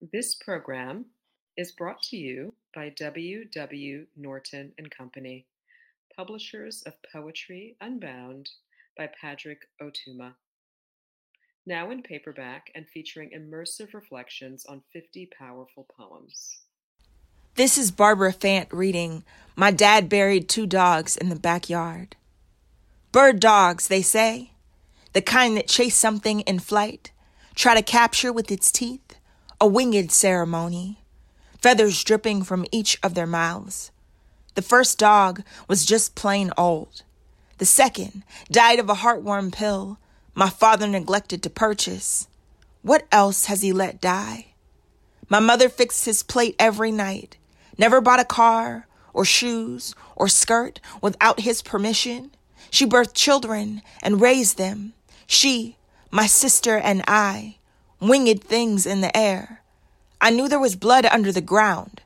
This program is brought to you by W. W. Norton and Company, publishers of Poetry Unbound by Padraig Ó Tuama. Now in paperback and featuring immersive reflections on 50 powerful poems. This is Barbara Fant reading My Dad Buried Two Dogs in the Backyard. Bird dogs, they say, the kind that chase something in flight, try to capture with its teeth, a winged ceremony, feathers dripping from each of their mouths. The first dog was just plain old. The second died of a heartworm pill my father neglected to purchase. What else has he let die? My mother fixed his plate every night, never bought a car or shoes or skirt without his permission. She birthed children and raised them. She, my sister, and I, winged things in the air. I knew there was blood under the ground.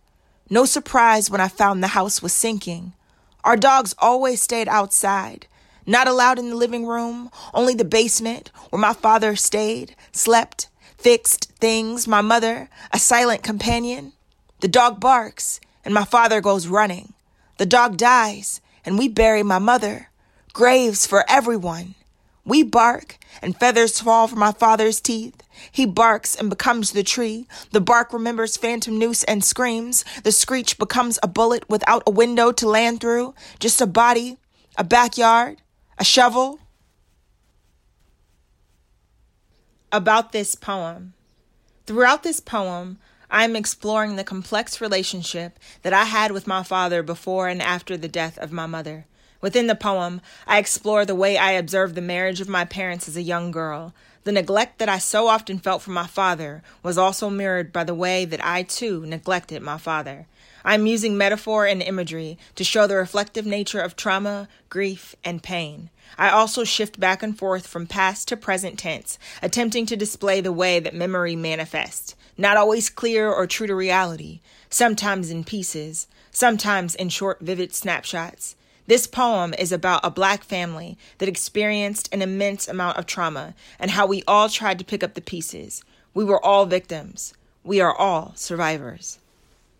No surprise when I found the house was sinking. Our dogs always stayed outside, not allowed in the living room, only the basement where my father stayed, slept, fixed things, my mother, a silent companion. The dog barks, and my father goes running. The dog dies, and we bury my mother. Graves for everyone. We bark, and feathers fall from my father's teeth. He barks and becomes the tree. The bark remembers phantom noose and screams. The screech becomes a bullet without a window to land through. Just a body, a backyard, a shovel. About this poem. Throughout this poem, I am exploring the complex relationship that I had with my father before and after the death of my mother. Within the poem, I explore the way I observed the marriage of my parents as a young girl. The neglect that I so often felt from my father was also mirrored by the way that I too neglected my father. I'm using metaphor and imagery to show the reflective nature of trauma, grief, and pain. I also shift back and forth from past to present tense, attempting to display the way that memory manifests, not always clear or true to reality, sometimes in pieces, sometimes in short, vivid snapshots. This poem is about a black family that experienced an immense amount of trauma and how we all tried to pick up the pieces. We were all victims. We are all survivors.